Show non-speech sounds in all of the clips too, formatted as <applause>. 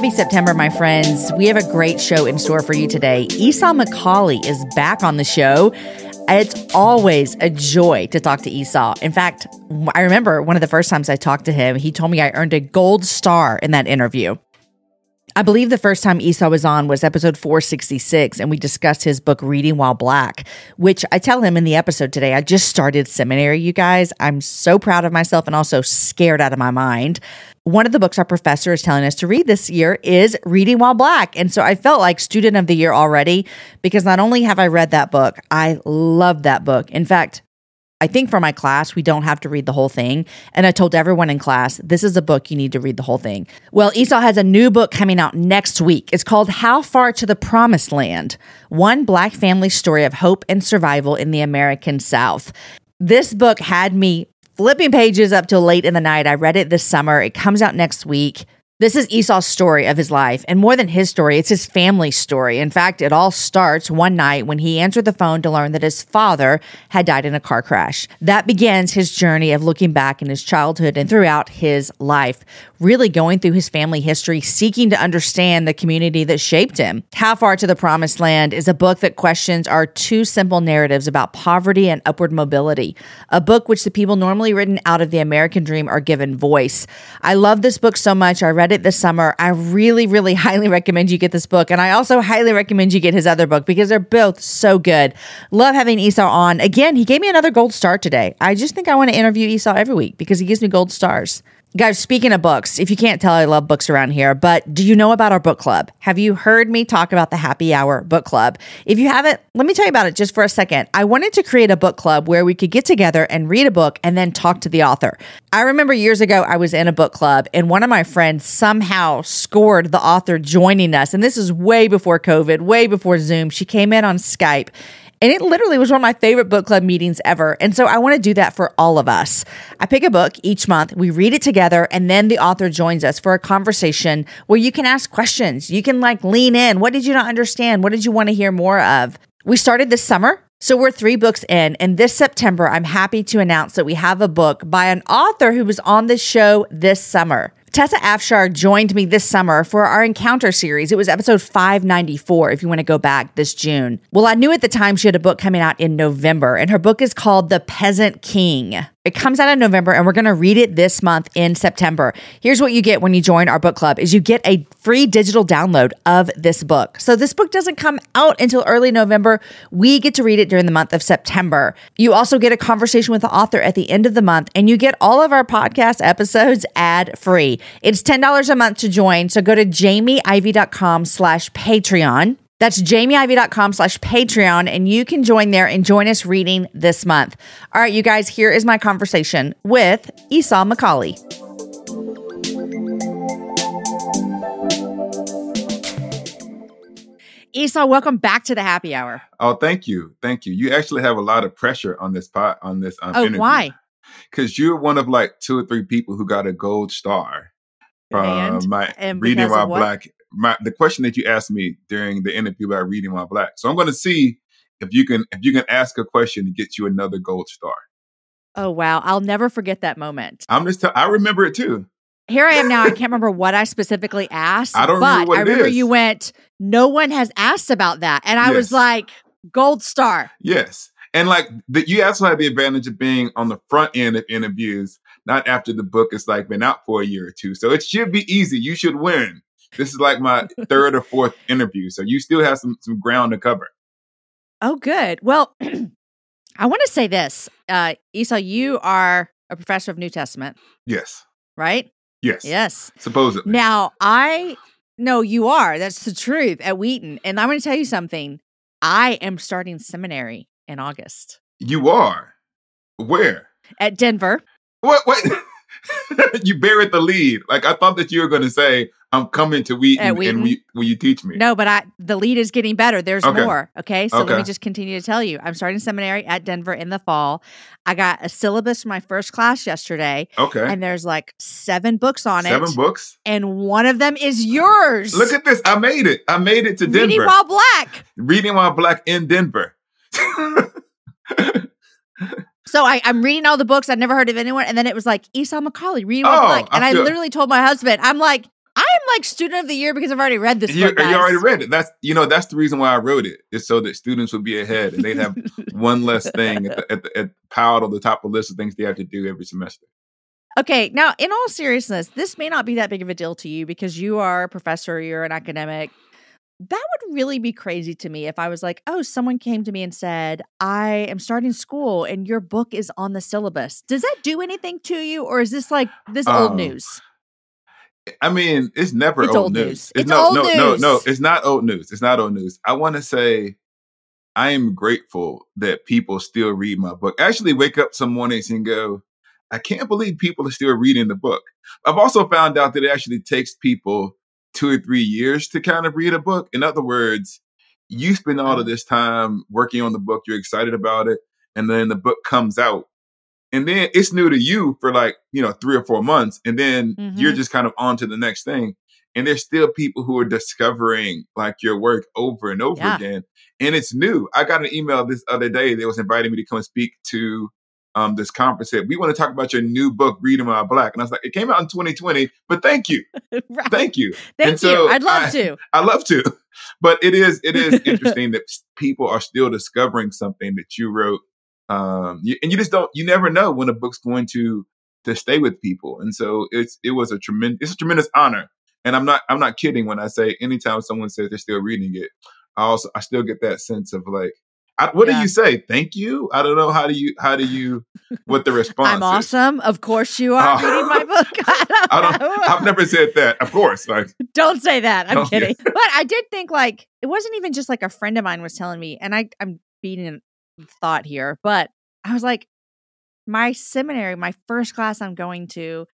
Happy September, my friends. We have a great show in store for you today. Esau McCaulley is back on the show. It's always a joy to talk to Esau. In fact, I remember one of the first times I talked to him, he told me I earned a gold star in that interview. I believe the first time Esau was on was episode 466, and we discussed his book, Reading While Black, which I tell him in the episode today. I just started seminary, you guys. I'm so proud of myself and also scared out of my mind. One of the books our professor is telling us to read this year is Reading While Black. And so I felt like student of the year already because not only have I read that book, I love that book. In fact, I think for my class, we don't have to read the whole thing. And I told everyone in class, this is a book you need to read the whole thing. Well, Esau has a new book coming out next week. It's called How Far to the Promised Land One Black Family Story of Hope and Survival in the American South. This book had me flipping pages up till late in the night. I read it this summer. It comes out next week. This is Esau's story of his life, and more than his story, it's his family's story. In fact, it all starts one night when he answered the phone to learn that his father had died in a car crash. That begins his journey of looking back in his childhood and throughout his life, really going through his family history, seeking to understand the community that shaped him. How Far to the Promised Land is a book that questions our too simple narratives about poverty and upward mobility, a book which the people normally written out of the American dream are given voice. I love this book so much. I read it this summer. I really, really <laughs> highly recommend you get this book. And I also highly recommend you get his other book because they're both so good. Love having Esau on. Again, he gave me another gold star today. I just think I want to interview Esau every week because he gives me gold stars. Guys, speaking of books, if you can't tell, I love books around here, but do you know about our book club? Have you heard me talk about the Happy Hour book club? If you haven't, let me tell you about it just for a second. I wanted to create a book club where we could get together and read a book and then talk to the author. I remember years ago, I was in a book club and one of my friends somehow scored the author joining us. And this is way before COVID, way before Zoom. She came in on Skype and it literally was one of my favorite book club meetings ever. And so I want to do that for all of us. I pick a book each month, we read it together, and then the author joins us for a conversation where you can ask questions. You can like lean in. What did you not understand? What did you want to hear more of? We started this summer. So we're three books in, and this September, I'm happy to announce that we have a book by an author who was on this show this summer. Tessa Afshar joined me this summer for our encounter series. It was episode 594, if you want to go back this June. Well, I knew at the time she had a book coming out in November, and her book is called The Peasant King. It comes out in November and we're going to read it this month in September. Here's what you get when you join our book club is you get a free digital download of this book. So this book doesn't come out until early November. We get to read it during the month of September. You also get a conversation with the author at the end of the month and you get all of our podcast episodes ad free. It's $10 a month to join. So go to jamieivey.com slash Patreon. That's jamieivey.com slash Patreon, and you can join there and join us reading this month. All right, you guys, here is my conversation with Esau McCaulley. Esau, welcome back to the happy hour. Oh, thank you, thank you. You actually have a lot of pressure on this pot on this. Um, oh, interview. why? Because you're one of like two or three people who got a gold star from and, my and reading while black my the question that you asked me during the interview about reading while black. So I'm going to see if you can if you can ask a question to get you another gold star. Oh wow, I'll never forget that moment. I'm just tell- I remember it too. Here I am now. I <laughs> can't remember what I specifically asked. I don't but remember what I it remember is. you went. No one has asked about that, and I was like, gold star. Yes. And like the, you also have the advantage of being on the front end of interviews, not after the book has like been out for a year or two. So it should be easy. You should win. This is like my third or fourth interview. So you still have some some ground to cover. Oh, good. Well, <clears throat> I want to say this, uh, Esau. You are a professor of New Testament, Yes. right? Yes. Yes. Supposedly. Now, I know you are. That's the truth at Wheaton. And I'm going to tell you something. I am starting seminary in August You are. Where? at Denver. What what <laughs> <laughs> you buried the lead. Like I thought that you were gonna say, I'm coming to Wheaton, At Wheaton? and we will you teach me? No, but I the lead is getting better. There's Okay. more. Okay. So let me just continue to tell you. I'm starting seminary at Denver in the fall. I got a syllabus for my first class yesterday, Okay. and there's like seven books on Seven it. books. And one of them is yours. Look at this. I made it. I made it to Denver. Reading while black. Reading while black in Denver. <laughs> So I, I'm reading all the books. I'd never heard of anyone. And then it was like Esau McCaulley, reading while Oh, black. And I I, literally told my husband, I'm like, I am like student of the year because I've already read this you, book. you already read it. That's you know that's the reason why I wrote it. Is so that students would be ahead and they'd have one less thing at the, at the, at piled on the top of the list of things they have to do every semester. Okay, now in all seriousness, this may not be that big of a deal to you because you are a professor, you're an academic. That would really be crazy to me if I was like, oh, someone came to me and said, I am starting school and your book is on the syllabus. Does that do anything to you? Or is this like this old Um, news? I mean, it's never It's old, old news. news. It's It's no, old no, no, no. news. It's not old news. It's not old news. I want to say, I am grateful that people still read my book. I actually wake up some mornings and go, I can't believe people are still reading the book. I've also found out that it actually takes people two or three years to kind of read a book. In other words, you spend all of this time working on the book, you're excited about it, and then the book comes out. And then it's new to you for like, you know, three or four months. And then you're Mhm. just kind of on to the next thing. And there's still people who are discovering like your work over and over Yeah. again. And it's new. I got an email this other day that was inviting me to come and speak to um, this conference. Said, we want to talk about your new book, Reading While Black. And I was like, it came out in 2020, but thank you. <laughs> right. Thank you. Thank and so you. I'd love I- to. <laughs> I love to, <laughs> but it is it is interesting that people are still discovering something that you wrote, um, you, and you just don't you never know when a book's going to to stay with people, and so it's it was a tremendous it's a tremendous honor, and I'm not I'm not kidding when I say anytime someone says they're still reading it, I also I still get that sense of like. I, what Yeah. do you say? Thank you. I don't know how do you how do you what the <laughs> response I'm is. awesome. Of course you are Oh. reading my book. <laughs> I don't, <laughs> I. I've never said that. Of course, like Don't say that. I'm Oh, yeah. kidding. But I did think like it wasn't even just like a friend of mine was telling me, and I I'm beating thought here, but I was like, my seminary, my first class I'm going to,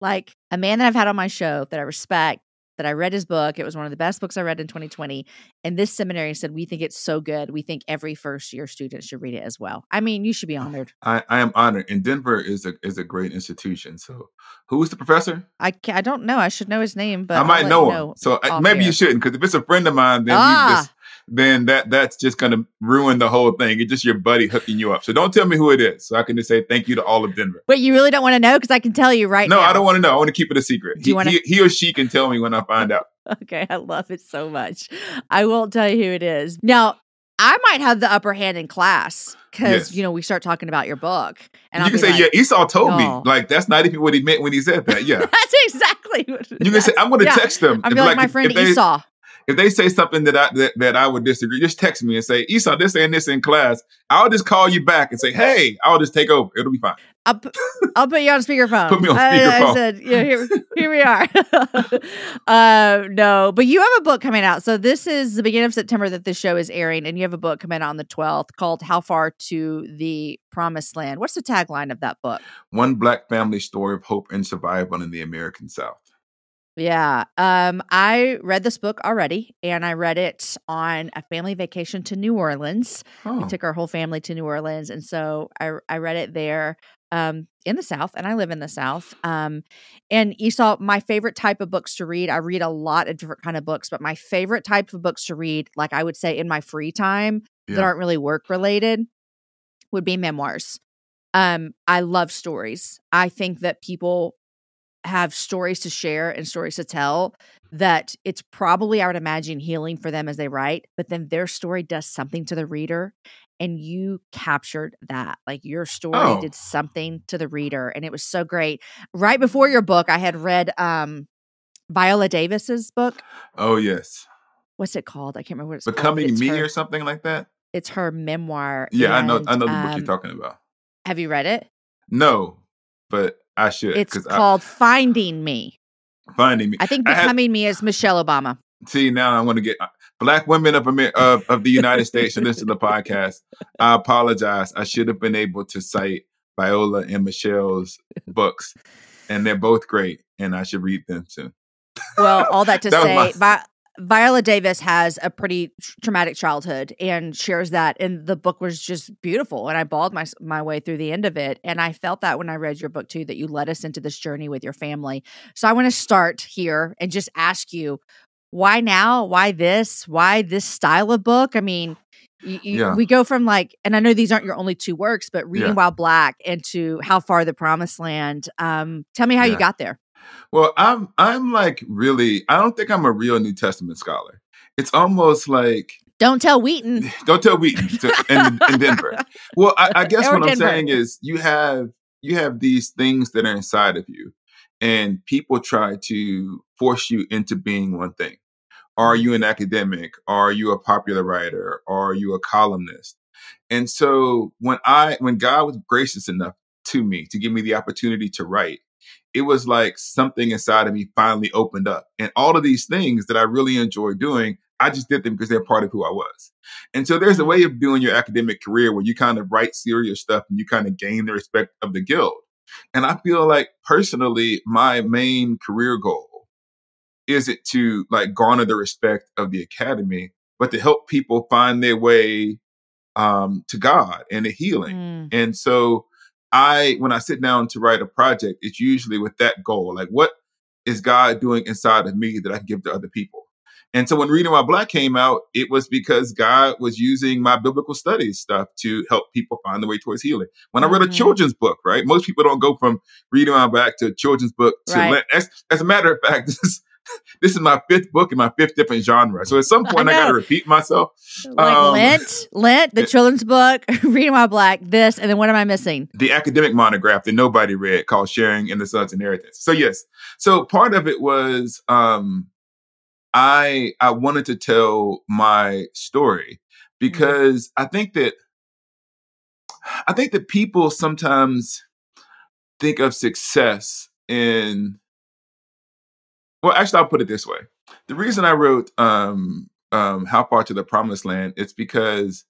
like a man that I've had on my show that I respect, that I read his book. It was one of the best books I read in 2020. And this seminary said, We think it's so good. We think every first year student should read it as well. I mean, you should be honored. I, I am honored. And Denver is a is a great institution. So, who is the professor? I I don't know. I should know his name, but I might know you him. So I, maybe air. you shouldn't, because if it's a friend of mine, then Ah. we just then that that's just going to ruin the whole thing. It's just your buddy hooking you up. So don't tell me who it is. So I can just say thank you to all of Denver. Wait, you really don't want to know? Because I can tell you right now. no, now. I don't want to know. I want to keep it a secret. He, wanna- he, he or she can tell me when I find out. <laughs> Okay, I love it so much. I won't tell you who it is. Now, I might have the upper hand in class because Yes. you know we start talking about your book, and you I'll can say, like, yeah, Esau told "No." me. Like that's not even what he meant when he said that. Yeah. <laughs> That's exactly what You can say, I'm going to Yeah. text them. I If, feel like, my friend if Esau. If they say something that I that, that I would disagree, just text me and say, Esau, this and this in class. I'll just call you back and say, hey, I'll just take over. It'll be fine. I'll, pu- I'll put you on speakerphone. Put me on I- I, said, yeah, here, here we are. <laughs> uh, no, but you have a book coming out. So this is the beginning of September that this show is airing, and you have a book coming out on the 12th called "How Far to the Promised Land." What's the tagline of that book? One black family story of hope and survival in the American South. Yeah. Um, I read this book already and I read it on a family vacation to New Orleans. Oh, We took our whole family to New Orleans. And so I, I read it there. um, in the South, and I live in the South. Um, and Esau, my favorite type of books to read. I read a lot of different kind of books, but my favorite type of books to read, like I would say in my free time, that aren't really work related, would be memoirs. Um, I love stories. I think that people have stories to share and stories to tell that it's probably, I would imagine, healing for them as they write, but then their story does something to the reader. And you captured that. Like your story Oh. did something to the reader. And it was so great. Right before your book, I had read um Viola Davis's book. Oh yes, What's it called? I can't remember what it's called. becoming it's me her, or something like that. It's her memoir. Yeah, I know. I know the book um, you're talking about. Have you read it? No, but I should. It's 'cause I- called Finding Me. finding me. I think I Becoming Me is Michelle Obama. See, now I want to get uh, black women of Amer- of, of the United States to listen to the podcast. I apologize. I should have been able to cite Viola and Michelle's books, and they're both great, and I should read them soon. Well, all that <laughs> to That say, my- Vi- Viola Davis has a pretty traumatic childhood and shares that. And the book was just beautiful. And I bawled my my way through the end of it. And I felt that when I read your book too, that you led us into this journey with your family. So I want to start here and just ask you, why now? Why this? Why this style of book? I mean. You, you- Yeah. We go from like, and I know these aren't your only two works, but reading Yeah. while black into how far the promised land. Um, tell me how you got there. Well, I'm I'm like really. I don't think I'm a real New Testament scholar. It's almost like Don't tell Wheaton. <laughs> don't tell Wheaton to, in, in Denver. Well, I, I <laughs> guess what I'm saying is you have you have these things that are inside of you, and people try to force you into being one thing. Are you an academic? Are you a popular writer? Are you a columnist? And so when I when God was gracious enough to me to give me the opportunity to write, it was like something inside of me finally opened up. And all of these things that I really enjoy doing, I just did them because they're part of who I was. And so there's a way of doing your academic career where you kind of write serious stuff and you kind of gain the respect of the guild. And I feel like personally, my main career goal is it to like garner the respect of the academy, but to help people find their way um, to God and to healing. Mm. And so I, when I sit down to write a project, it's usually with that goal. Like, what is God doing inside of me that I can give to other people? And so when Reading While Black came out, it was because God was using my biblical studies stuff to help people find the way towards healing. When I read a mm-hmm. children's book, right? Most people don't go from Reading While Black to children's book to Right. Lent. As, as a matter of fact, <laughs> this is this is my fifth book in my fifth different genre. So at some point I, got to repeat myself. Like Um, Lent, Lent, the children's book, <laughs> Reading My Black, this, and then what am I missing? the academic monograph that nobody read called Sharing in the Son's Inheritance. So yes. So part of it was um I I wanted to tell my story because I think that I think that people sometimes think of success in well actually I'll put it this way. The reason I wrote um um How Far to the Promised Land it's because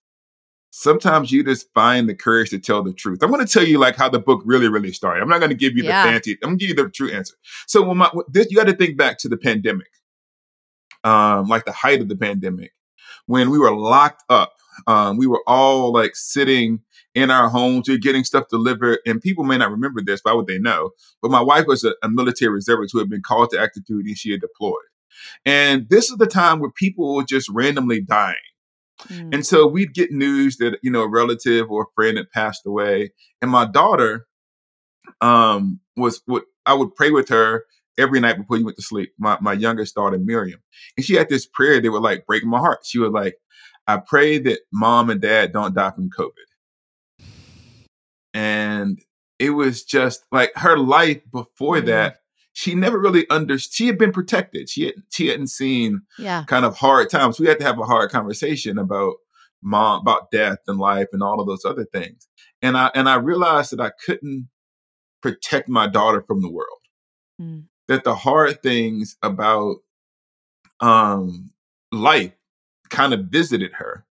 sometimes you just find the courage to tell the truth. I'm going to tell you like how the book really, really started. I'm not going to give you Yeah. the fancy. I'm going to give you the true answer. So when my this, you got to think back to the pandemic, um, like the height of the pandemic, when we were locked up. Um, we were all like sitting in our homes, You're getting stuff delivered, and people may not remember this. Why would they know? But my wife was a, a military reservist who had been called to active duty, and she had deployed. And this is the time where people were just randomly dying. Mm. And so we'd get news that, you know, a relative or a friend had passed away. And my daughter um was what I would pray with her every night before you went to sleep. My my youngest daughter, Miriam. And she had this prayer that would like break my heart. She would like, I pray that mom and dad don't die from COVID. It was just like her life before Mm. that, she never really understood. She had been protected. She had she hadn't seen yeah. kind of hard times. We had to have a hard conversation about mom, about death and life and all of those other things. And I and I realized that I couldn't protect my daughter from the world. Mm. That the hard things about um life kind of visited her.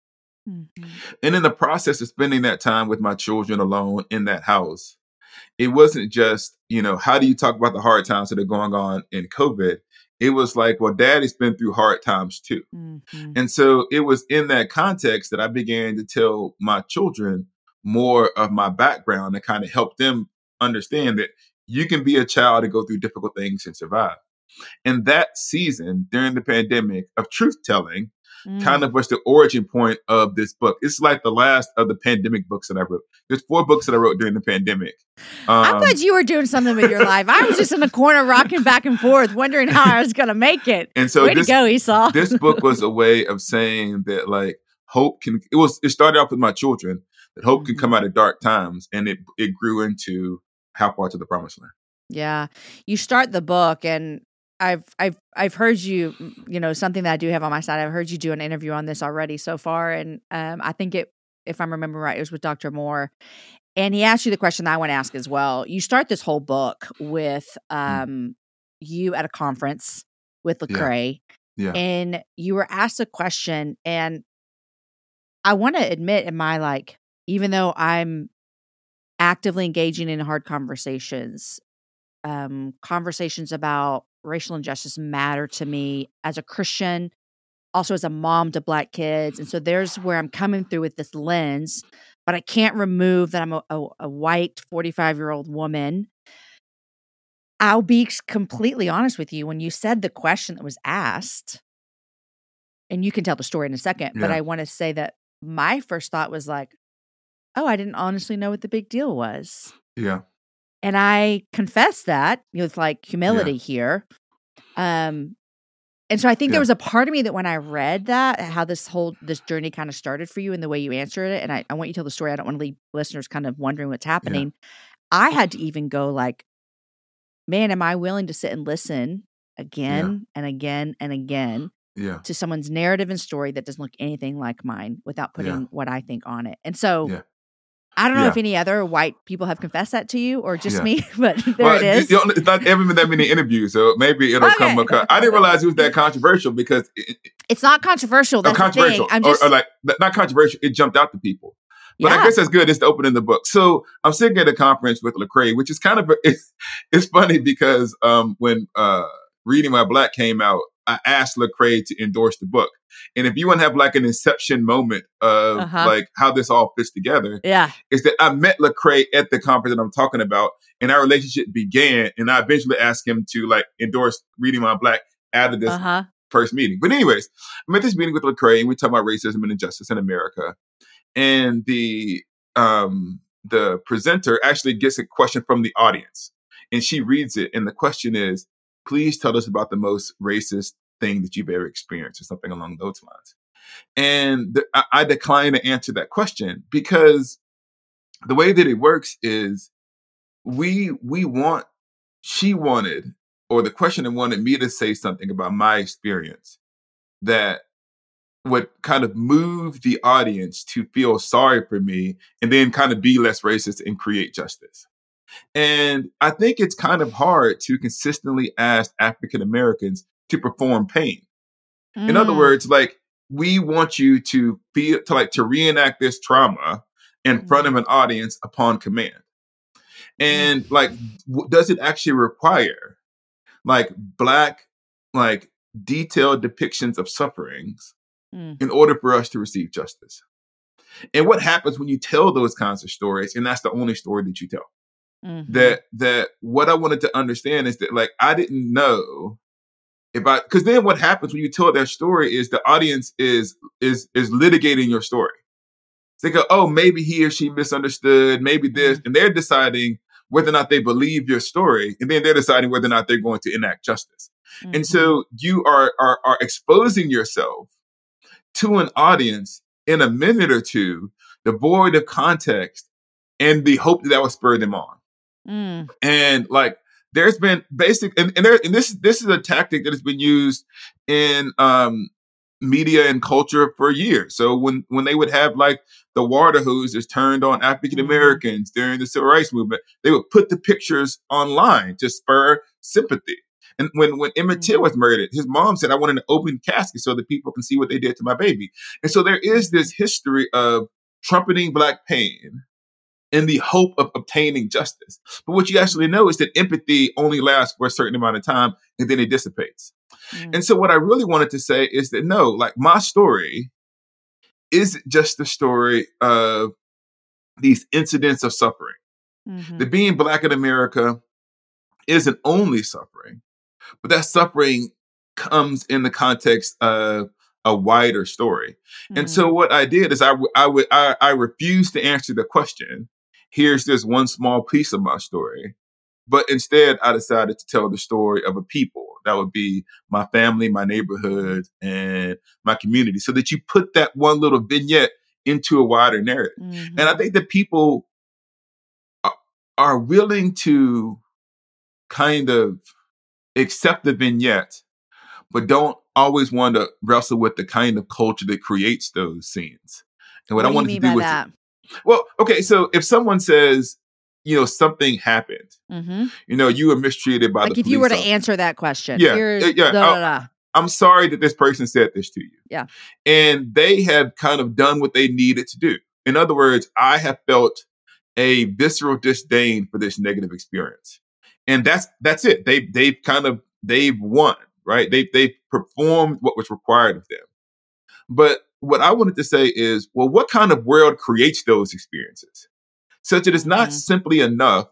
Mm-hmm. And in the process of spending that time with my children alone in that house, it wasn't just, you know, how do you talk about the hard times that are going on in COVID? It was like, well, daddy's been through hard times too. Mhm. And so it was in that context that I began to tell my children more of my background to kind of help them understand that you can be a child and go through difficult things and survive. And that season during the pandemic of truth telling Mm. kind of was the origin point of this book. It's like the last of the pandemic books that I wrote. There's four books that I wrote during the pandemic. I'm Um, glad you were doing something with your life. I was just in the corner rocking back and forth, wondering how I was going to make it. and so Way this to go, Esau. this book was a way of saying that like hope can it was it started off with my children that hope can Mhm. come out of dark times and it it grew into how far to the promised land. Yeah. You start the book and I've I've I've heard you you know something that I do have on my side. I've heard you do an interview on this already so far and um I think it if I'm remembering right it was with Dr. Moore and he asked you the question that I want to ask as well. You start this whole book with um you at a conference with Yeah. Lecrae Yeah. and you were asked a question and I want to admit in my like even though I'm actively engaging in hard conversations um conversations about racial injustice matter to me as a Christian also as a mom to black kids and so there's where I'm coming through with this lens but I can't remove that I'm a, a, a white 45 year old woman. I'll be completely honest with you when you said the question that was asked and you can tell the story in a second but I want to say that my first thought was like oh I didn't honestly know what the big deal was. Yeah. And I confess that with like humility here. Um, and so I think Yeah. there was a part of me that when I read that, how this whole this journey kind of started for you and the way you answered it, and I, I want you to tell the story. I don't want to leave listeners kind of wondering what's happening. I had to even go like, man, am I willing to sit and listen again and again and again Yeah. to someone's narrative and story that doesn't look anything like mine without putting Yeah. what I think on it? And so Yeah. I don't know Yeah. if any other white people have confessed that to you or just Yeah. me, <laughs> but there Well, it is. you not ever been that many interviews, so maybe it'll come. Okay. across- I didn't realize it was that controversial because it, it, It's not controversial. or That's controversial. I'm just or, like not controversial. It jumped out to people. But yeah. I guess that's good. It's the opening the book. So I'm sitting at a conference with Lecrae, which is kind of <laughs> it's, it's funny because um, when uh, Reading My Black came out, I asked Lecrae to endorse the book. And if you want to have like an inception moment of Uh-huh. like how this all fits together, yeah. is that I met Lecrae at the conference that I'm talking about, and our relationship began. And I eventually asked him to like endorse Reading My Black out of this Uh huh. first meeting. But anyways, I'm at this meeting with Lecrae, and we talk about racism and injustice in America. And the um, the presenter actually gets a question from the audience, and she reads it, and the question is, "Please tell us about the most racist thing that you've ever experienced," or something along those lines. And the, I, I decline to answer that question because the way that it works is we we want she wanted or the questioner wanted me to say something about my experience that would kind of move the audience to feel sorry for me and then kind of be less racist and create justice. And I think it's kind of hard to consistently ask African Americans to perform pain. In other Mm. words, like we want you to feel to like to reenact this trauma in front of an audience upon command. And like, w- does it actually require like black, like detailed depictions of sufferings Mm. in order for us to receive justice? And what happens when you tell those kinds of stories, and that's the only story that you tell? Mhm. that that what I wanted to understand is that like I didn't know if I because then what happens when you tell that story is the audience is is is litigating your story. They go, oh, maybe he or she misunderstood, maybe this, and they're deciding whether or not they believe your story, and then they're deciding whether or not they're going to enact justice. And Mhm. so you are are are exposing yourself to an audience in a minute or two, devoid of context, and the hope that that will spur them on Mm. and like there's been basic and, and there and this this is a tactic that has been used in um media and culture for years so when when they would have like the water hoses turned on african americans during the civil rights movement they would put the pictures online to spur sympathy and when when Emmett Till Mhm. was murdered, his mom said, "I wanted an open casket so that people can see what they did to my baby." And so there is this history of trumpeting black pain in the hope of obtaining justice. But what you actually know is that empathy only lasts for a certain amount of time and then it dissipates. Mm. And so what I really wanted to say is that no, like my story isn't just the story of these incidents of suffering. Mhm. That being black in America isn't only suffering, but that suffering comes in the context of a wider story. And Mm. so what I did is I would I, I refused to answer the question. Here's this one small piece of my story, but instead I decided to tell the story of a people. That would be my family, my neighborhood, and my community, so that you put that one little vignette into a wider narrative. Mhm. And I think that people are, are willing to kind of accept the vignette, but don't always want to wrestle with the kind of culture that creates those scenes. And what, I wanted to do was, that? Well, okay, so if someone says, you know, something happened, Mhm. you know, you were mistreated by Like the if you were to officer. answer that question, Yeah, yeah, da, I'll- da, da. I'm sorry that this person said this to you. Yeah. And they have kind of done what they needed to do. In other words, I have felt a visceral disdain for this negative experience. And that's that's it. They they've kind of they've won, right? They they've performed what was required of them. But what I wanted to say is, well, what kind of world creates those experiences? Such that it's not Mhm. simply enough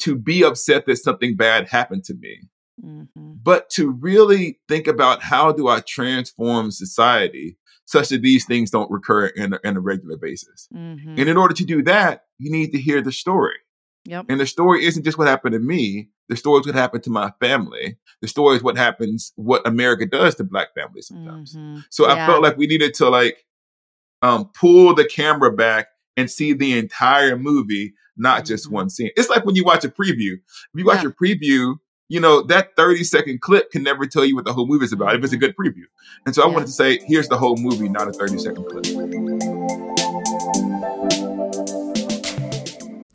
to be upset that something bad happened to me Mhm. but to really think about how do I transform society such that these things don't recur in a, in a regular basis. Mhm. And in order to do that, you need to hear the story. Yep. And the story isn't just what happened to me. The story is what happened to my family. The story is what happens, what America does to black families sometimes. Mhm. So I felt like we needed to like um, pull the camera back and see the entire movie, not just Mhm. one scene. It's like when you watch a preview. If you watch Yeah. a preview, you know, that 30 second clip can never tell you what the whole movie is about if it's a Mhm. good preview. And so I Yeah. wanted to say, here's the whole movie, not a 30 second clip.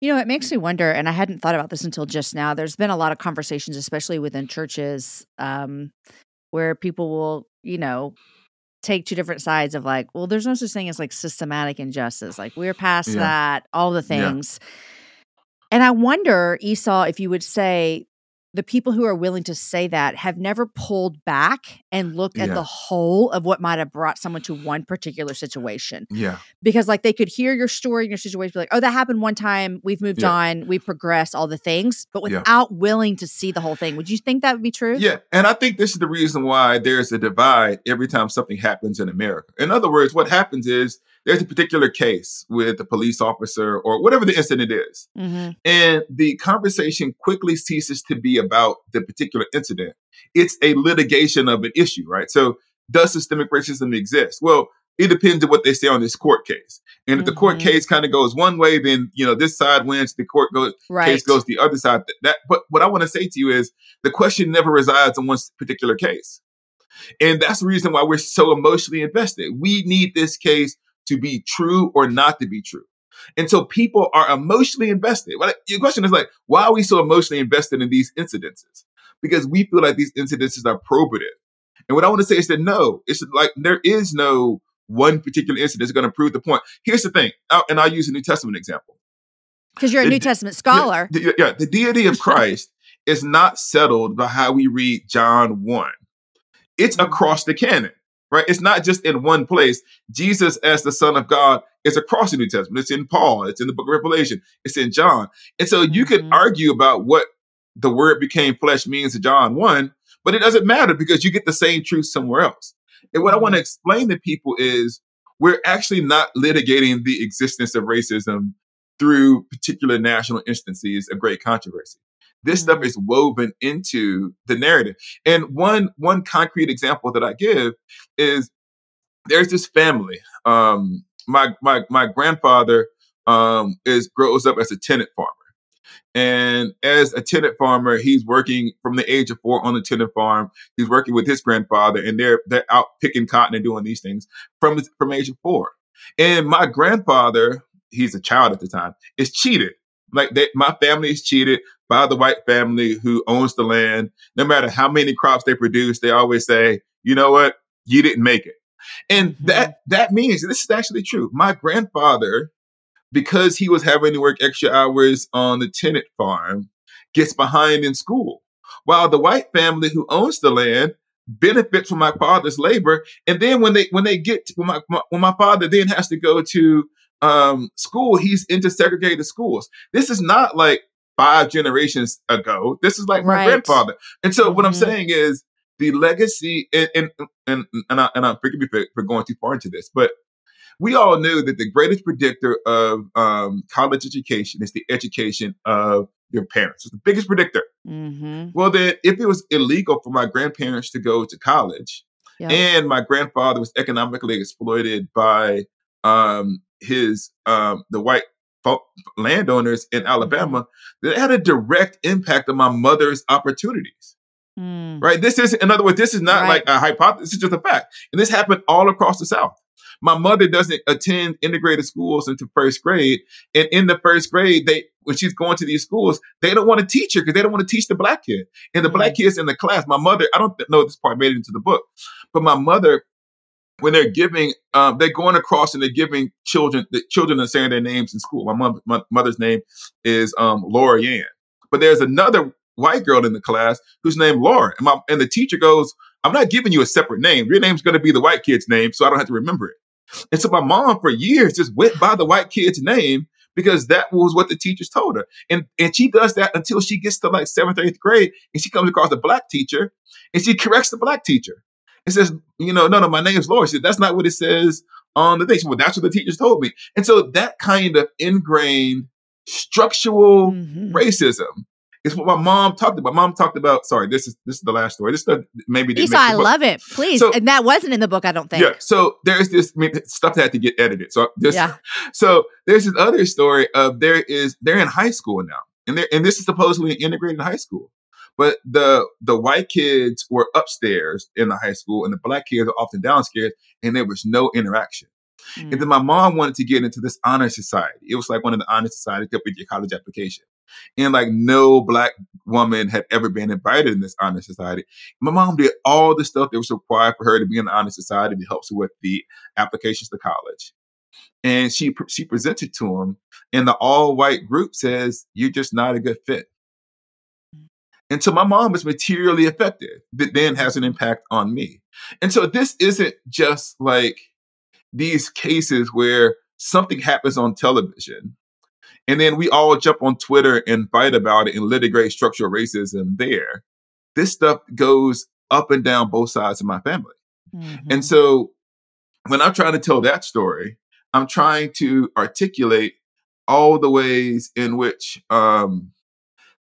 You know, it makes me wonder, and I hadn't thought about this until just now. There's been a lot of conversations, especially within churches, um, where people will, you know, take two different sides of like, well, there's no such thing as like systematic injustice. Like, we're past Yeah. that, all the Yeah. things. And I wonder, Esau, if you would say the people who are willing to say that have never pulled back and looked at the whole of what might have brought someone to one particular situation Yeah. because like they could hear your story and your situation be like oh that happened one time we've moved Yeah. on we've progressed all the things but Yeah. without willing to see the whole thing would you think that would be true Yeah, and I think this is the reason why there's a divide every time something happens in America. In other words, what happens is there's a particular case with a police officer or whatever the incident is, mm-hmm. and the conversation quickly ceases to be about the particular incident. It's a litigation of an issue, right? So, does systemic racism exist? Well, it depends on what they say on this court case. And if the court Mhm. case kind of goes one way, then you know this side wins. The court goes right case goes the other side. That, that but what I want to say to you is the question never resides in one particular case. And that's the reason why we're so emotionally invested. We need this case to be true or not to be true. And so people are emotionally invested. Well, your question is like, why are we so emotionally invested in these incidences? Because we feel like these incidences are probative. And what I want to say is that no, it's like there is no one particular incident that's going to prove the point. Here's the thing, I'll- and I'll use a New Testament example. because you're a the- new testament scholar Yeah, the, yeah, the deity of Christ is not settled by how we read John 1. It's Mhm. across the canon, right? It's not just in one place. Jesus as the Son of God is across the New Testament. It's in Paul, it's in the book of Revelation, it's in John. And so you could Mhm. argue about what the word became flesh means in John 1, but it doesn't matter because you get the same truth somewhere else. And what I want to explain to people is we're actually not litigating the existence of racism through particular national instances of great controversy. This stuff Mhm. is woven into the narrative. And one one concrete example that I give is there's this family. Um, my my my grandfather um, is grows up as a tenant farmer. And as a tenant farmer, he's working from the age of four on the tenant farm. He's working with his grandfather, and they're they're out picking cotton and doing these things from from age of four. And my grandfather, he's a child at the time, is cheated. Like they, my family is cheated by the white family who owns the land. No matter how many crops they produce, they always say, "You know what? You didn't make it." And Mhm. that that means this is actually true. My grandfather because he was having to work extra hours on the tenant farm, gets behind in school. While the white family who owns the land benefits from my father's labor, and then when they when they get to, when my, my when my father then has to go to um, school, he's into segregated schools. This is not like five generations ago. This is like my Right. grandfather. And so what I'm Mhm. saying is the legacy, and and and and, I, and I forgive me for, for going too far into this, but we all knew that the greatest predictor of um, college education is the education of your parents. It's the biggest predictor. mm-hmm. Well, then, if it was illegal for my grandparents to go to college, and my grandfather was economically exploited by um, his um, the white landowners in Alabama, that had a direct impact on my mother's opportunities Mm. right? This is, in other words, this is not Right. like a hypothesis. This is just a fact. And this happened all across the South. My mother doesn't attend integrated schools into first grade. And in the first grade, they, when she's going to these schools, they don't want to teach her because they don't want to teach the black kid. And the black kids in the class, my mother, I don't know this part made it into the book, but my mother, when they're giving, um, they're going across and they're giving children, the children are saying their names in school. My, mom, my mother's name is um, Laura Yan. But there's another white girl in the class who's named Laura. And, my, and the teacher goes, I'm not giving you a separate name. Your name's going to be the white kid's name, so I don't have to remember it. And so my mom, for years, just went by the white kid's name because that was what the teachers told her. And and she does that until she gets to like seventh or eighth grade, and she comes across a black teacher, and she corrects the black teacher. It says, you know, no, no, my name's Laura. She said, that's not what it says on the thing. Said, well, that's what the teachers told me. And so that kind of ingrained structural Mhm. racism is what my mom talked about. My mom talked about. Sorry, this is this is the last story. This stuff maybe didn't Esau, I love it. Please. So- and that wasn't in the book, I don't think. Yeah. So there's this I mean, stuff that had to get edited. So this. Yeah. <laughs> So there's this other story of there is they're in high school now, and they and this is supposedly an integrated high school, But the the white kids were upstairs in the high school, and the black kids were often downstairs, and there was no interaction. Mm. And then my mom wanted to get into this honor society. It was like one of the honor societies up with your college application. And like no black woman had ever been invited in this honor society. My mom did all the stuff that was required for her to be in the honor society to help her with the applications to college. And she she presented to him, and the all white group says, "You're just not a good fit." And so my mom is materially affected that then has an impact on me. And so this isn't just like these cases where something happens on television and then we all jump on Twitter and fight about it and litigate structural racism there. This stuff goes up and down both sides of my family. Mm-hmm. And so when I'm trying to tell that story, I'm trying to articulate all the ways in which um,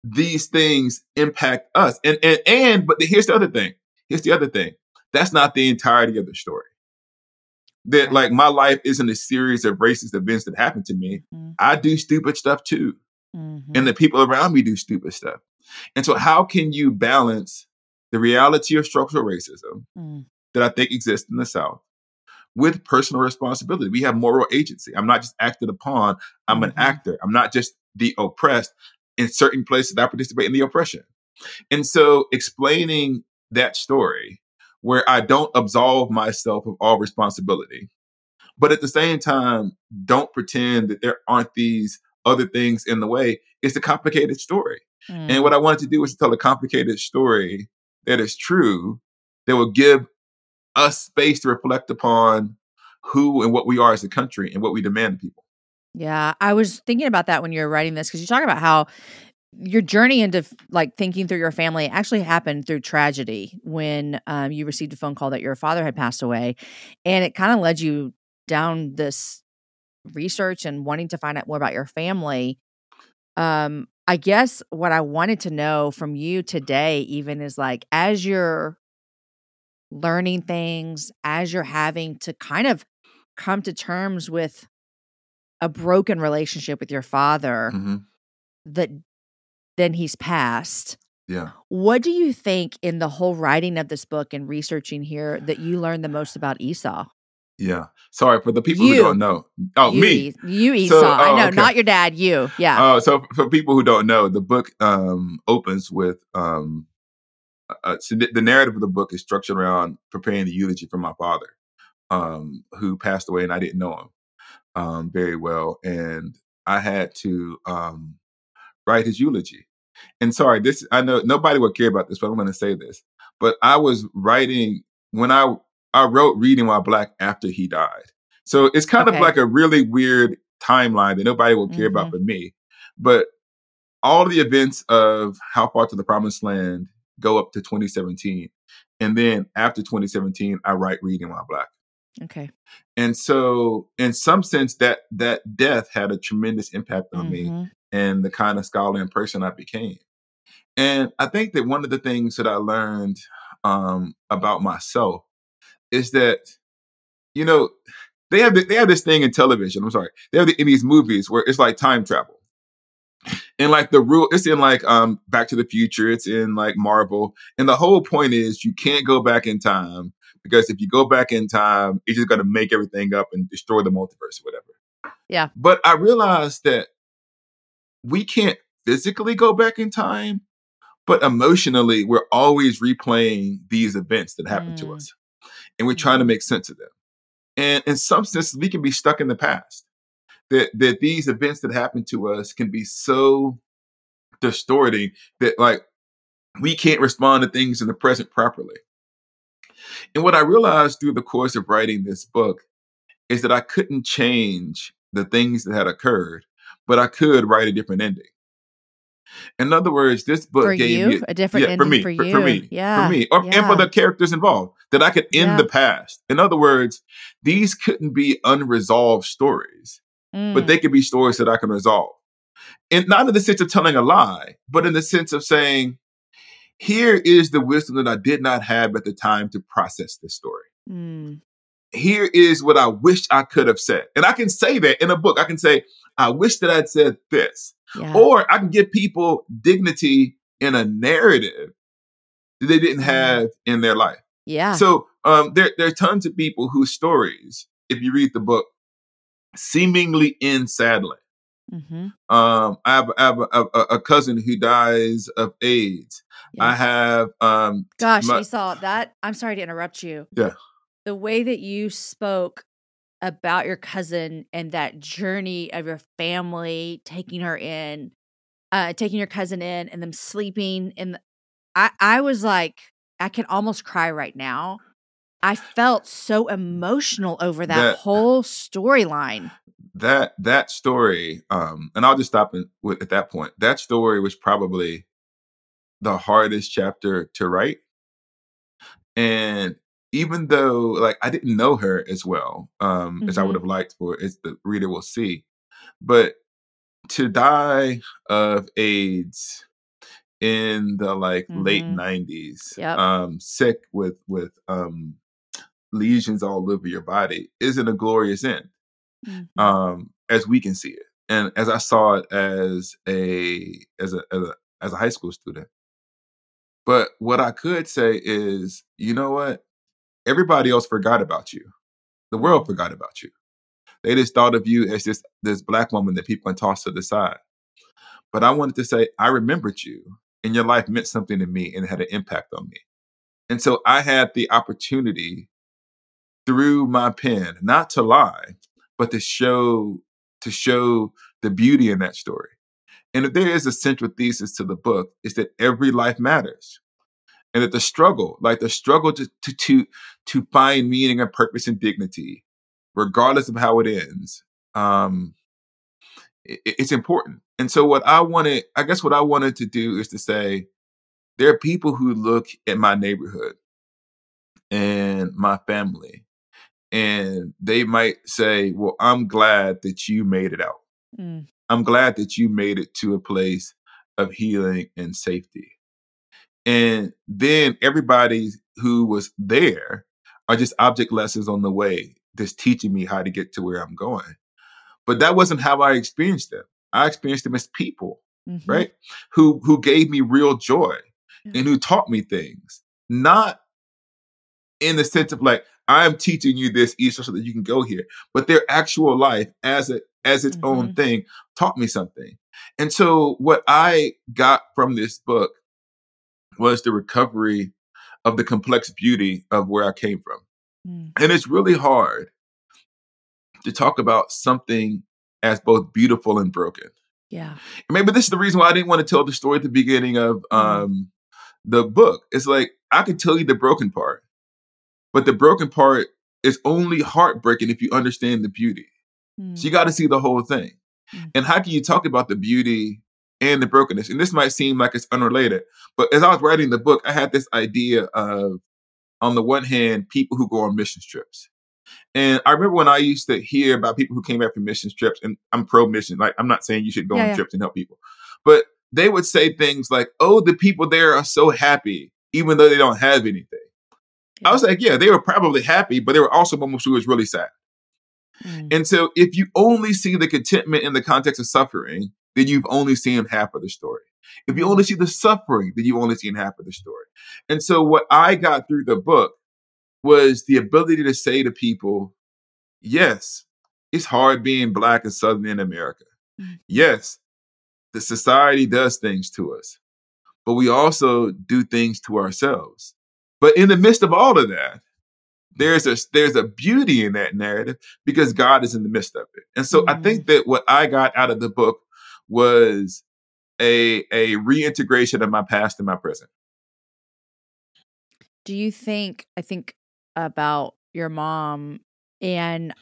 these things impact us. And and and but here's the other thing. Here's the other thing. That's not the entirety of the story. That like my life isn't a series of racist events that happen to me. Mm-hmm. I do stupid stuff too. Mm-hmm. And the people around me do stupid stuff. And so how can you balance the reality of structural racism mm. that I think exists in the South with personal responsibility? We have moral agency. I'm not just acted upon, I'm mm-hmm. an actor. I'm not just the oppressed in certain places I participate in the oppression. And so explaining that story where I don't absolve myself of all responsibility, but at the same time, don't pretend that there aren't these other things in the way. It's a complicated story. Mm. And what I wanted to do was to tell a complicated story that is true, that will give us space to reflect upon who and what we are as a country and what we demand of people. Yeah, I was thinking about that when you were writing this because you talk about how your journey into like thinking through your family actually happened through tragedy when um, you received a phone call that your father had passed away, and it kind of led you down this research and wanting to find out more about your family. Um, I guess what I wanted to know from you today, even, is like as you're learning things, as you're having to kind of come to terms with a broken relationship with your father mm-hmm. that then he's passed. Yeah. What do you think in the whole writing of this book and researching here that you learned the most about Esau? Yeah. Sorry for the people you. who don't know. Oh, you, me. You Esau. So, oh, I know, okay. not your dad, you. Yeah. Oh, uh, so for people who don't know, the book um, opens with um, uh, so the narrative of the book is structured around preparing the eulogy for my father, um, who passed away, and I didn't know him um, very well, and I had to um, write his eulogy. And sorry, this I know nobody would care about this, but I'm going to say this. But I was writing when I I wrote Reading While Black after he died, so it's kind okay. of like a really weird timeline that nobody will care mm-hmm. about but me. But all the events of How Far to the Promised Land go up to 2017, and then after 2017, I write Reading While Black. Okay. And so in some sense that that death had a tremendous impact on mm-hmm. me and the kind of scholar and person I became. And I think that one of the things that I learned um, about myself is that, you know, they have they have this thing in television. I'm sorry, they have the, in these movies where it's like time travel, and like the rule, it's in like um Back to the Future, it's in like Marvel, and the whole point is you can't go back in time because if you go back in time, it's just going to make everything up and destroy the multiverse or whatever. Yeah. But I realized that we can't physically go back in time, but emotionally, we're always replaying these events that happen mm. to us. And we're trying to mm-hmm. make sense of them. And in some sense, we can be stuck in the past. That, that these events that happen to us can be so distorting that like we can't respond to things in the present properly. And what I realized through the course of writing this book is that I couldn't change the things that had occurred, but I could write a different ending. In other words, this book for gave you, me a different yeah, ending for me, for, for, you. for me, yeah, for me, or, yeah. and for the characters involved, that I could end Yeah. the past. In other words, these couldn't be unresolved stories, but Mm. they could be stories that I can resolve. And not in the sense of telling a lie, but in the sense of saying, here is the wisdom that I did not have at the time to process this story. Mm. Here is what I wish I could have said. And I can say that in a book. I can say, I wish that I'd said this. Yeah. Or I can give people dignity in a narrative that they didn't have in their life. Yeah. So um, there, there are tons of people whose stories, if you read the book, seemingly end sadly. Hmm Um, I have, I have a, a, a cousin who dies of AIDS. I have um, Gosh, my- Esau, that I'm sorry to interrupt you. Yeah. The way that you spoke about your cousin and that journey of your family taking her in, uh, taking your cousin in and them sleeping in the, I, I was like, I can almost cry right now. I felt so emotional over that, That- whole storyline. That that story um and i'll just stop in, with, at that point that story was probably the hardest chapter to write and even though like i didn't know her as well um as i would Mhm. have liked for as the reader will see but to die of aids in the like late Mhm. 90s Yep. um sick with with um lesions all over your body isn't a glorious end Mhm. um, as we can see it, and as I saw it as a as a as a, as a high school student. But what I could say is, you know what? Everybody else forgot about you. The world forgot about you. They just thought of you as this this black woman that people can toss to the side. But I wanted to say, I remembered you, and your life meant something to me, and had an impact on me. And so I had the opportunity through my pen, not to lie, but to show to show the beauty in that story. And if there is a central thesis to the book, is that every life matters. And that the struggle, like the struggle to to to, find meaning and purpose and dignity, regardless of how it ends, um, i- i- it's important. And so what I wanted, I guess what I wanted to do is to say, there are people who look at my neighborhood and my family and they might say, Well, I'm glad that you made it out. Mm. I'm glad that you made it to a place of healing and safety. And then everybody who was there are just object lessons on the way, just teaching me how to get to where I'm going. But that wasn't how I experienced them. I experienced them as people, Mhm. right? Who who gave me real joy Yeah. and who taught me things, not in the sense of like I'm teaching you this Easter so that you can go here, but their actual life as a as its own thing taught me something. And so what I got from this book was the recovery of the complex beauty of where I came from. Mm. And it's really hard to talk about something as both beautiful and broken. Yeah. And maybe this is the reason why I didn't want to tell the story at the beginning of Mhm. um, the book. It's like I could tell you the broken part, but the broken part is only heartbreaking if you understand the beauty. Mm. So you got to see the whole thing. Mm. And how can you talk about the beauty and the brokenness? And this might seem like it's unrelated, but as I was writing the book, I had this idea of, on the one hand, people who go on mission trips. And I remember when I used to hear about people who came back from mission trips, and I'm pro mission, like I'm not saying you should go Yeah, on yeah. trips and help people, but they would say things like, oh, the people there are so happy, even though they don't have anything. I was like, yeah, they were probably happy, but there were also moments who was really sad. Mm. And so if you only see the contentment in the context of suffering, then you've only seen half of the story. If you only see the suffering, then you've only seen half of the story. And so what I got through the book was the ability to say to people, yes, it's hard being black and southern in America. Mhm. Yes, the society does things to us, but we also do things to ourselves. But in the midst of all of that, there's a there's a beauty in that narrative because God is in the midst of it. And so I mm-hmm. think that what I got out of the book was a a reintegration of my past and my present. Do you think, I think about your mom, and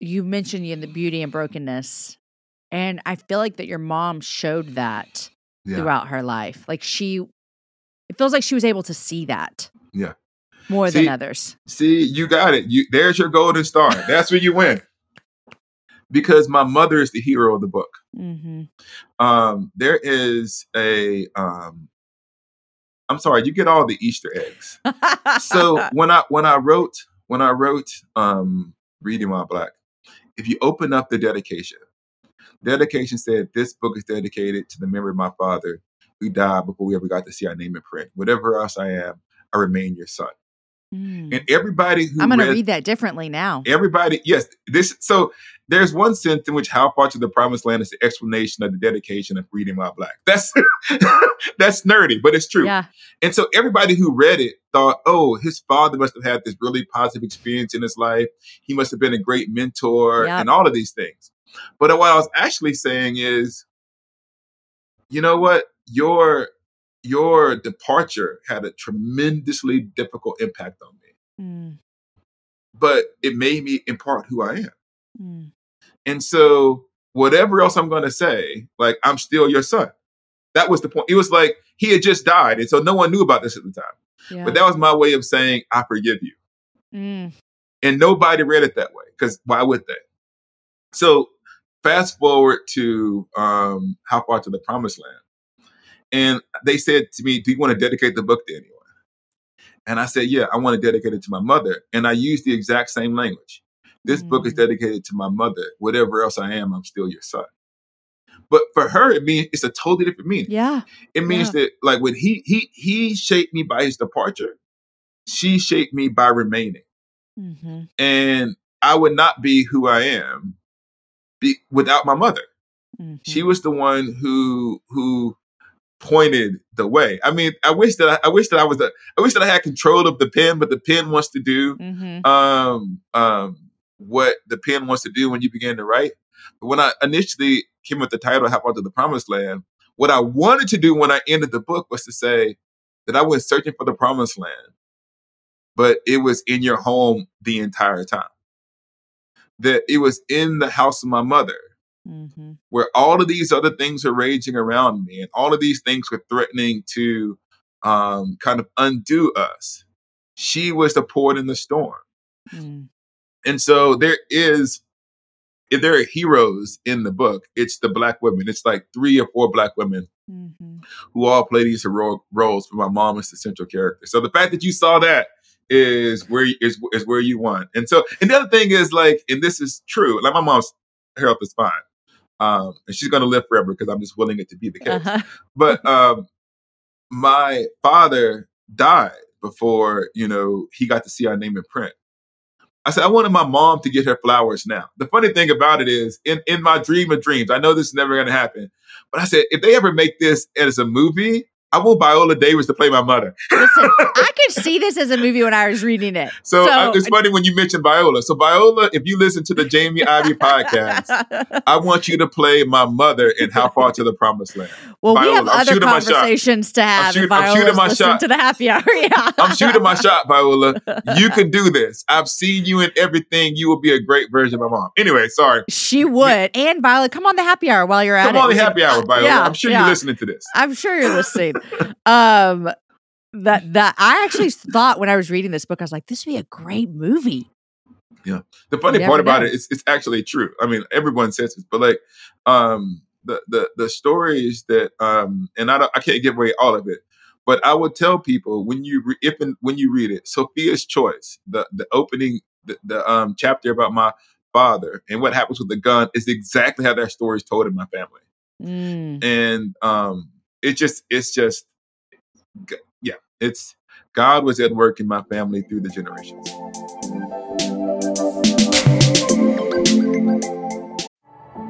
you mentioned you the beauty and brokenness. And I feel like that your mom showed that Yeah. throughout her life. Like she, it feels like she was able to see that. Yeah. More See- than others. See, you got it. You there's your golden star. That's where you win. Because my mother is the hero of the book. Mm-hmm. Um, there is a um I'm sorry, you get all the Easter eggs. so <laughs> when I when I wrote when I wrote um Reading While Black, if you open up the dedication, dedication said this book is dedicated to the memory of my father, we died before we ever got to see our name in print. Whatever else I am, I remain your son. Mm. And everybody who I'm going to read, that differently now. everybody, yes, this. So there's one sense in which "How Far to the Promised Land" is the explanation of the dedication of reading while black. That's <laughs> that's nerdy, but it's true. Yeah. And so everybody who read it thought, oh, his father must have had this really positive experience in his life. He must have been a great mentor Yep. and all of these things. But what I was actually saying is, you know what? Your your departure had a tremendously difficult impact on me. Mm. But it made me in part who I am. Mm. And so whatever else I'm gonna say, like I'm still your son. That was the point. It was like he had just died. And so no one knew about this at the time. Yeah. But that was my way of saying, I forgive you. Mm. And nobody read it that way because why would they? So fast forward to um, How Far to the Promised Land. And they said to me, Do you want to dedicate the book to anyone? And I said, Yeah, I want to dedicate it to my mother. And I used the exact same language. This book is Mm. dedicated to my mother. Whatever else I am, I'm still your son. But for her, it means it's a totally different meaning. Yeah. It means that like when he he he shaped me by his departure, she shaped me by remaining. Mm-hmm. And I would not be who I am be, without my mother. hmm She was the one who who pointed the way. I mean, I wish that I, I wish that I was a, I wish that I had control of the pen, but the pen wants to do hmm um um what the pen wants to do when you begin to write. When I initially came with the title "How Far to the Promised Land," what I wanted to do when I ended the book was to say that I went searching for the promised land, but it was in your home the entire time. That it was in the house of my mother, hmm where all of these other things are raging around me, and all of these things were threatening to um, kind of undo us. She was the port in the storm. Mm. And so there is, if there are heroes in the book, it's the black women. It's like three or four black women mm-hmm. who all play these heroic roles, but my mom is the central character. So the fact that you saw that is where you, is is where you won. And so, and the other thing is like, and this is true. Like my mom's health is fine, um, and she's gonna live forever because I'm just willing it to be the case. Uh-huh. But um, my father died before you know he got to see our name in print. I said I wanted my mom to get her flowers now. The funny thing about it is, in in my dream of dreams, I know this is never going to happen, but I said if they ever make this as a movie, I want Viola Davis to play my mother. Listen, <laughs> I could see this as a movie when I was reading it. So, uh, it's funny when you mentioned Viola. So Viola, if you listen to the Jamie Ivey podcast, <laughs> I want you to play my mother in How Far to the Promised Land. well, we have I'm other shooting my shot. conversations to have. shoot- if I'm shooting my shot. to the happy hour. Yeah, <laughs> I'm shooting my shot, Viola. You can do this. I've seen you in everything. You will be a great version of my mom. Anyway, sorry. She would. And Viola, come on the happy hour while you're at it. Come on the happy hour, Viola. yeah, I'm sure yeah. you're listening to this. I'm sure you're listening. Um, that that I actually thought when I was reading this book, I was like, this would be a great movie. Yeah. The funny part about know. it is it's actually true. I mean, everyone says this, but like um the the the stories that um and I don't, I can't give away all of it, but I would tell people when you re- if and when you read it, Sophia's choice, the the opening the, the um chapter about my father and what happens with the gun is exactly how that story is told in my family. Mm. and um it just it's just yeah it's god was at work in my family through the generations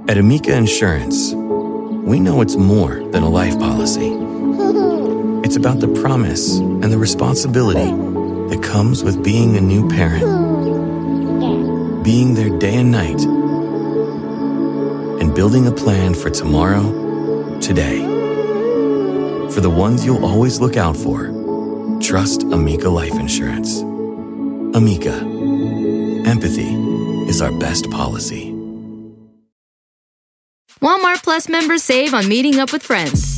At Amica Insurance, we know it's more than a life policy. <laughs> It's about the promise and the responsibility that comes with being a new parent, being there day and night, and building a plan for tomorrow, today. For the ones you'll always look out for, trust Amica Life Insurance. Amica, empathy is our best policy. Walmart Plus members save on meeting up with friends.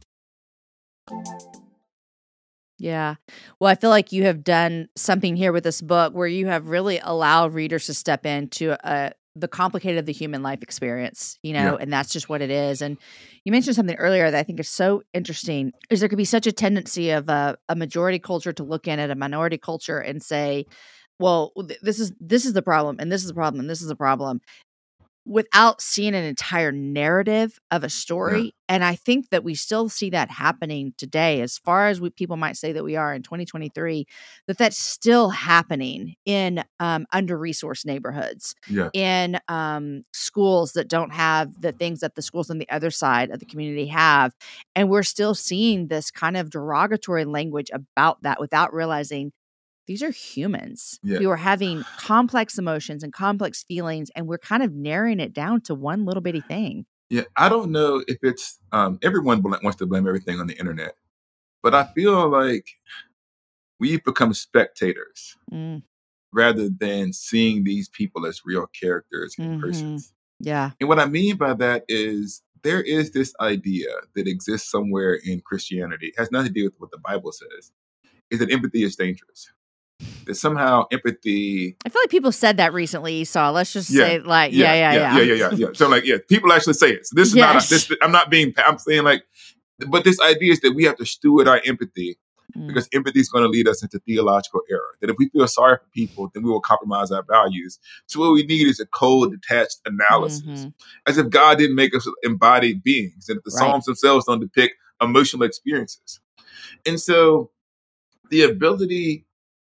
Yeah. Well, I feel like you have done something here with this book where you have really allowed readers to step into a the complicated of the human life experience, you know, Yeah. and that's just what it is. And you mentioned something earlier that I think is so interesting is there could be such a tendency of a, a majority culture to look in at a minority culture and say, well, th- this is this is the problem and this is the problem and this is the problem without seeing an entire narrative of a story. And I think that we still see that happening today, as far as we, people might say that we are in 2023, that that's still happening in um, under resourced neighborhoods, Yeah. in um, schools that don't have the things that the schools on the other side of the community have. And we're still seeing this kind of derogatory language about that without realizing these are humans Yeah. who are having complex emotions and complex feelings, and we're kind of narrowing it down to one little bitty thing. Yeah, I don't know if it's um, everyone bl- wants to blame everything on the internet, but I feel like we've become spectators Mm, rather than seeing these people as real characters and Mhm. persons. yeah. And what I mean by that is there is this idea that exists somewhere in Christianity, it has nothing to do with what the Bible says, is that empathy is dangerous. That somehow empathy I feel like people said that recently, Esau. Let's just Yeah. say, like, yeah, yeah, yeah. yeah, yeah, yeah, yeah. So like, yeah, people actually say it. So this is Yes. not. This I'm not being. I'm saying like, but this idea is that we have to steward our empathy Mm, because empathy is going to lead us into theological error. That if we feel sorry for people, then we will compromise our values. So what we need is a cold, detached analysis, mhm. as if God didn't make us embodied beings, and if the Right. Psalms themselves don't depict emotional experiences. And so, the ability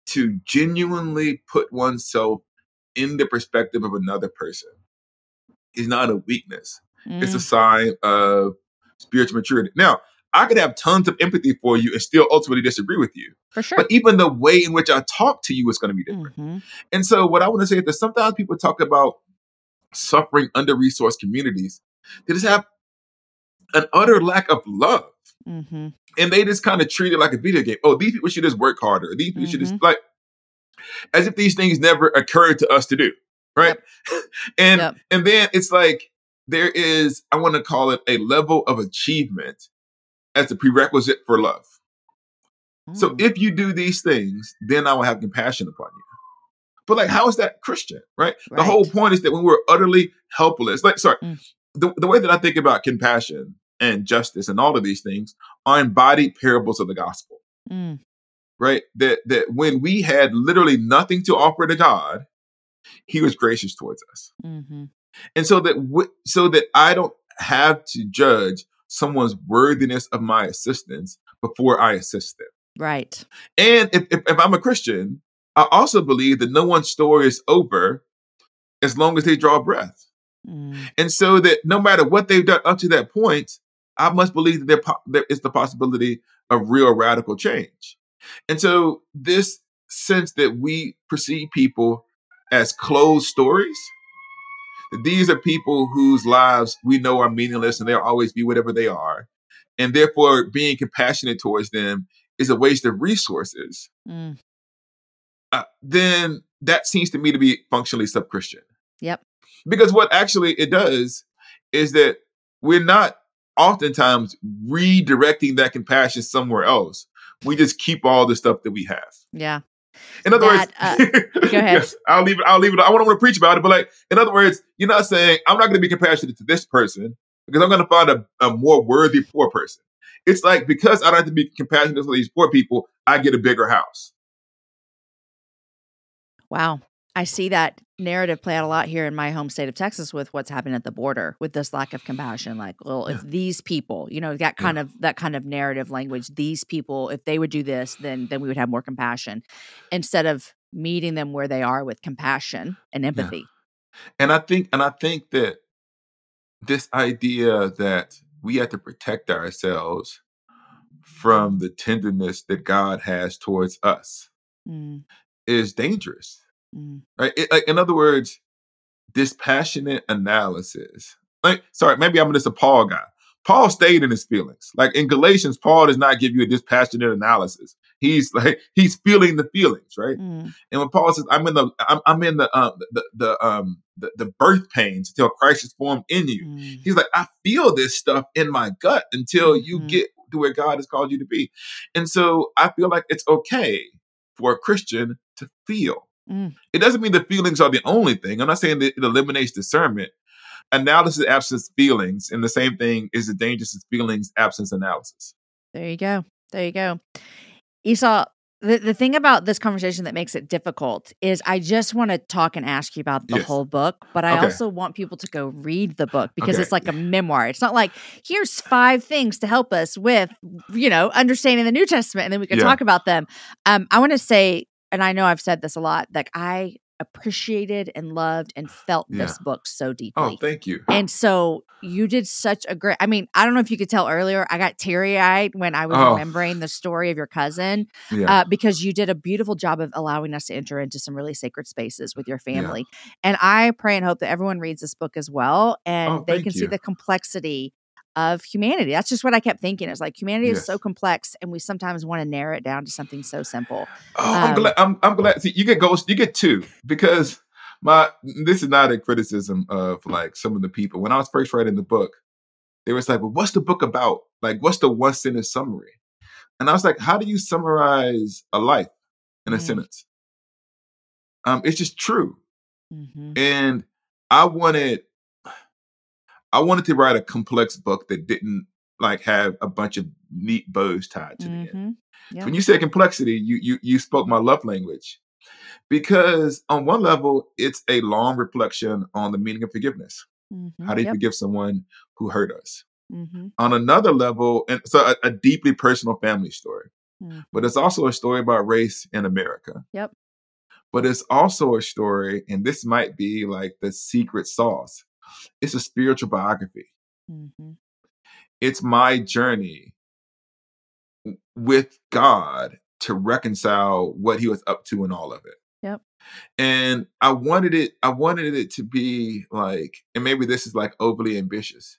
to genuinely put oneself in the perspective of another person is not a weakness. It's a Mm, sign of spiritual maturity. Now, I could have tons of empathy for you and still ultimately disagree with you. for sure. But even the way in which I talk to you is going to be different. Mhm. And so, what I want to say is that sometimes people talk about suffering under resourced communities, they just have an utter lack of love. Mhm. And they just kind of treat it like a video game. Oh, these people should just work harder. These people should just like, as if these things never occurred to us to do, right? <laughs> and Yep. and then it's like there is, I want to call it a level of achievement as a prerequisite for love. So Mm. if you do these things, then I will have compassion upon you. But like, how is that Christian, right? The whole point is that when we're utterly helpless, like, sorry, Mm. the, the way that I think about compassion and justice and all of these things are embodied parables of the gospel, Mm, right? That that when we had literally nothing to offer to God, He was gracious towards us, Mm-hmm. and so that w- so that I don't have to judge someone's worthiness of my assistance before I assist them. Right. And if, if, if I'm a Christian, I also believe that no one's story is over as long as they draw breath. Mm, And so that no matter what they've done up to that point, I must believe that there, po- there is the possibility of real radical change. And so this sense that we perceive people as closed stories, that these are people whose lives we know are meaningless and they'll always be whatever they are. And therefore being compassionate towards them is a waste of resources mm. uh, then that seems to me to be functionally sub-Christian. Yep. Because what actually it does is that we're not oftentimes redirecting that compassion somewhere else. We just keep all the stuff that we have. Yeah. In other That, words, uh, go <laughs> ahead. Yes, I'll leave it. I'll leave it. I want to preach about it, but like, in other words, you're not saying I'm not going to be compassionate to this person because I'm going to find a, a more worthy poor person. It's like because I don't have to be compassionate to these poor people, I get a bigger house. Wow. I see that narrative play out a lot here in my home state of Texas with what's happening at the border with this lack of compassion. Like, well, if these people, you know, that kind of that kind of narrative language, these people, if they would do this, then then we would have more compassion. Instead of meeting them where they are with compassion and empathy. And I think, and I think that this idea that we have to protect ourselves from the tenderness that God has towards us Mm, is dangerous, mm, right? It, like, in other words, dispassionate analysis. Like, sorry, maybe I'm just a Paul guy. Paul stayed in his feelings. Like in Galatians, Paul does not give you a dispassionate analysis. He's <laughs> like he's feeling the feelings, right? mm, And when Paul says, "I'm in the I'm, I'm in the um the the um the, the birth pains until Christ is formed in you," mm. he's like, "I feel this stuff in my gut until you Mhm. get to where God has called you to be. And so I feel like it's okay for a Christian to feel. Mm. It doesn't mean the feelings are the only thing. I'm not saying that it eliminates discernment. Analysis absence feelings, and the same thing is the dangerous feelings absence analysis. There you go. There you go. Esau, the, the thing about this conversation that makes it difficult is I just want to talk and ask you about the Yes. whole book, but I Okay. also want people to go read the book because Okay. it's like a memoir. It's not like here's five things to help us with, you know, understanding the New Testament and then we can Yeah. talk about them. Um, I want to say, and I know I've said this a lot, like I appreciated and loved and felt Yeah. this book so deeply. Oh, thank you. And so you did such a great. I mean, I don't know if you could tell earlier. I got teary eyed when I was Oh. remembering the story of your cousin, Yeah. uh, because you did a beautiful job of allowing us to enter into some really sacred spaces with your Yeah. family. And I pray and hope that everyone reads this book as well, and Oh, they can see the complexity of humanity. That's just what I kept thinking. It's like humanity is so complex, and we sometimes want to narrow it down to something so simple. Oh, I'm Um, glad. I'm, I'm glad. See, you get ghost. You get two because my. This is not a criticism of like some of the people. When I was first writing the book, they was like, "Well, what's the book about? Like, what's the one sentence summary?" And I was like, "How do you summarize a life in a Mm. sentence?" Um, it's just true. mm-hmm. and I wanted I wanted to write a complex book that didn't like have a bunch of neat bows tied to the end. hmm Yeah. When you say complexity, you you you spoke my love language. Because on one level, it's a long reflection on the meaning of forgiveness. How do you Yep. forgive someone who hurt us? hmm On another level, and so a, a deeply personal family story. But it's also a story about race in America. Yep. But it's also a story, and this might be like the secret sauce. It's a spiritual biography. hmm It's my journey with God to reconcile what he was up to in all of it. Yep. And I wanted it, I wanted it to be like, and maybe this is like overly ambitious.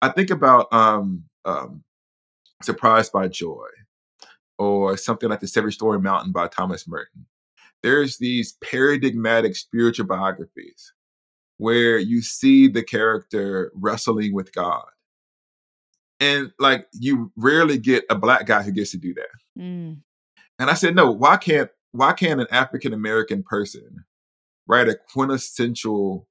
I think about um um Surprised by Joy or something like The Seven Storey Mountain by Thomas Merton. There's these paradigmatic spiritual biographies where you see the character wrestling with God. And like you rarely get a black guy who gets to do that. Mm. And I said, no, why can't why can't an African American person write a quintessential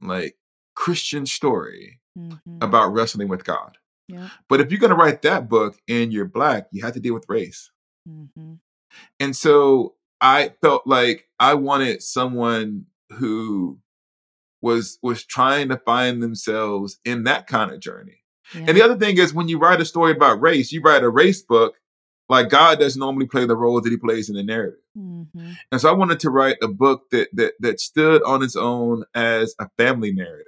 like Christian story hmm about wrestling with God? Yep. But if you're gonna write that book and you're black, you have to deal with race. Mm-hmm. And so I felt like I wanted someone who was was trying to find themselves in that kind of journey. Yeah. And the other thing is when you write a story about race, you write a race book, like God doesn't normally play the role that he plays in the narrative. Mm-hmm. And so I wanted to write a book that that that stood on its own as a family narrative,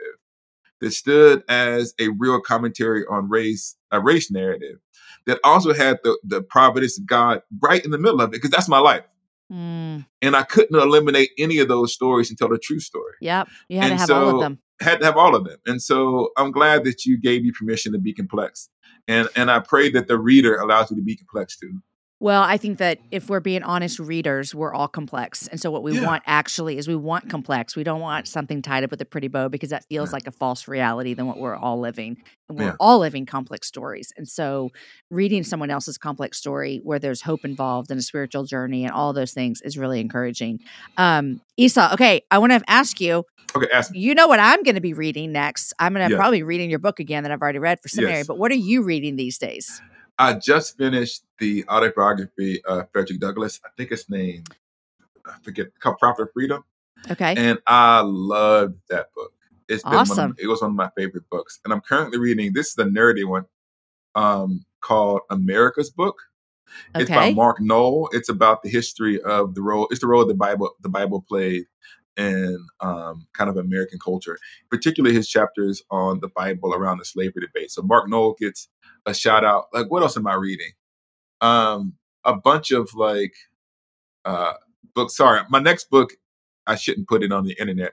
that stood as a real commentary on race, a race narrative, that also had the the providence of God right in the middle of it, because that's my life. Mm. And I couldn't eliminate any of those stories and tell the true story. Yep. You had to And have all of so- them. Had to have all of them. And so I'm glad that you gave me permission to be complex. And and I pray that the reader allows you to be complex too. Well, I think that if we're being honest readers, we're all complex. And so what we Yeah. want actually is we want complex. We don't want something tied up with a pretty bow because that feels Yeah. like a false reality than what we're all living. And we're Yeah. all living complex stories. And so reading someone else's complex story where there's hope involved and a spiritual journey and all those things is really encouraging. Um, Esau, okay, I want to ask you, Okay, ask me. you know what I'm going to be reading next. I'm going to Yeah. probably reading your book again that I've already read for seminary, Yes. but what are you reading these days? I just finished the autobiography of Frederick Douglass. I think it's named, I forget, called Prophet of Freedom. Okay. And I loved that book. It's been one Awesome. of, it was one of my favorite books. And I'm currently reading, this is a nerdy one, um, called America's Book. Okay. It's by Mark Noll. It's about the history of the role, it's the role of the Bible, the Bible played in um, kind of American culture, particularly his chapters on the Bible around the slavery debate. So Mark Noll gets a shout out. Like, what else am I reading? Um, a bunch of like uh books. Sorry, my next book, I shouldn't put it on the internet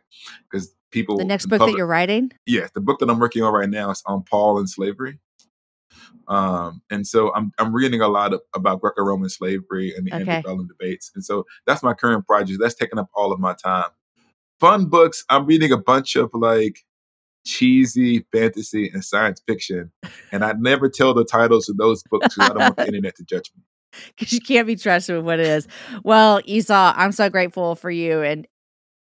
because people. The next book that you're writing? Yes, the book that I'm working on right now is on Paul and slavery. Um, and so I'm I'm reading a lot of, about Greco-Roman slavery and the Okay. antebellum debates, and so that's my current project. That's taking up all of my time. Fun books. I'm reading a bunch of like cheesy fantasy and science fiction. And I <laughs> never tell the titles of those books because I don't want the internet to judge me. Because you can't be trusted with what it is. Well, Esau, I'm so grateful for you. And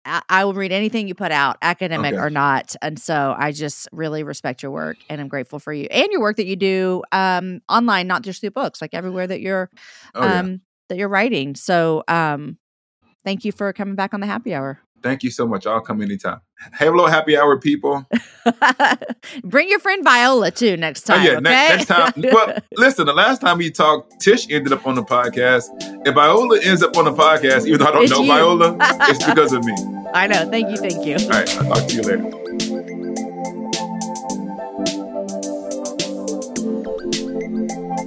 I, I will read anything you put out, academic Okay. or not. And so I just really respect your work and I'm grateful for you and your work that you do um, online, not just through books, like everywhere that you're Oh, yeah. um, that you're writing. So um, thank you for coming back on the happy hour. Thank you so much. I'll come anytime. Have a little happy hour, people. <laughs> Bring your friend Viola too next Oh time. yeah, okay? ne- next time. <laughs> Well, listen, the last time we talked, Tish ended up on the podcast. If Viola ends up on the podcast, even though I don't It's know you. Viola, it's <laughs> because of me. I know. Thank you. Thank you. All right, I'll talk to you later.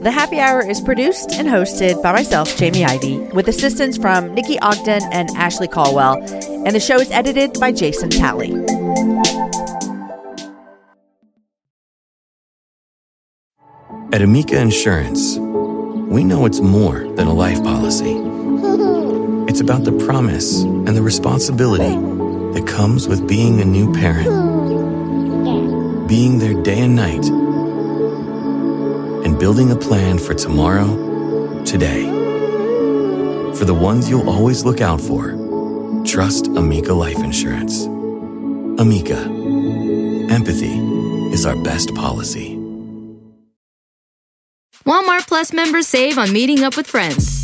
The Happy Hour is produced and hosted by myself, Jamie Ivey, with assistance from Nikki Ogden and Ashley Caldwell, and the show is edited by Jason Talley. At Amica Insurance, we know it's more than a life policy. <laughs> It's about the promise and the responsibility that comes with being a new parent, being there day and night, and building a plan for tomorrow, today. For the ones you'll always look out for, trust Amica Life Insurance. Amica, empathy is our best policy. Walmart Plus members save on meeting up with friends.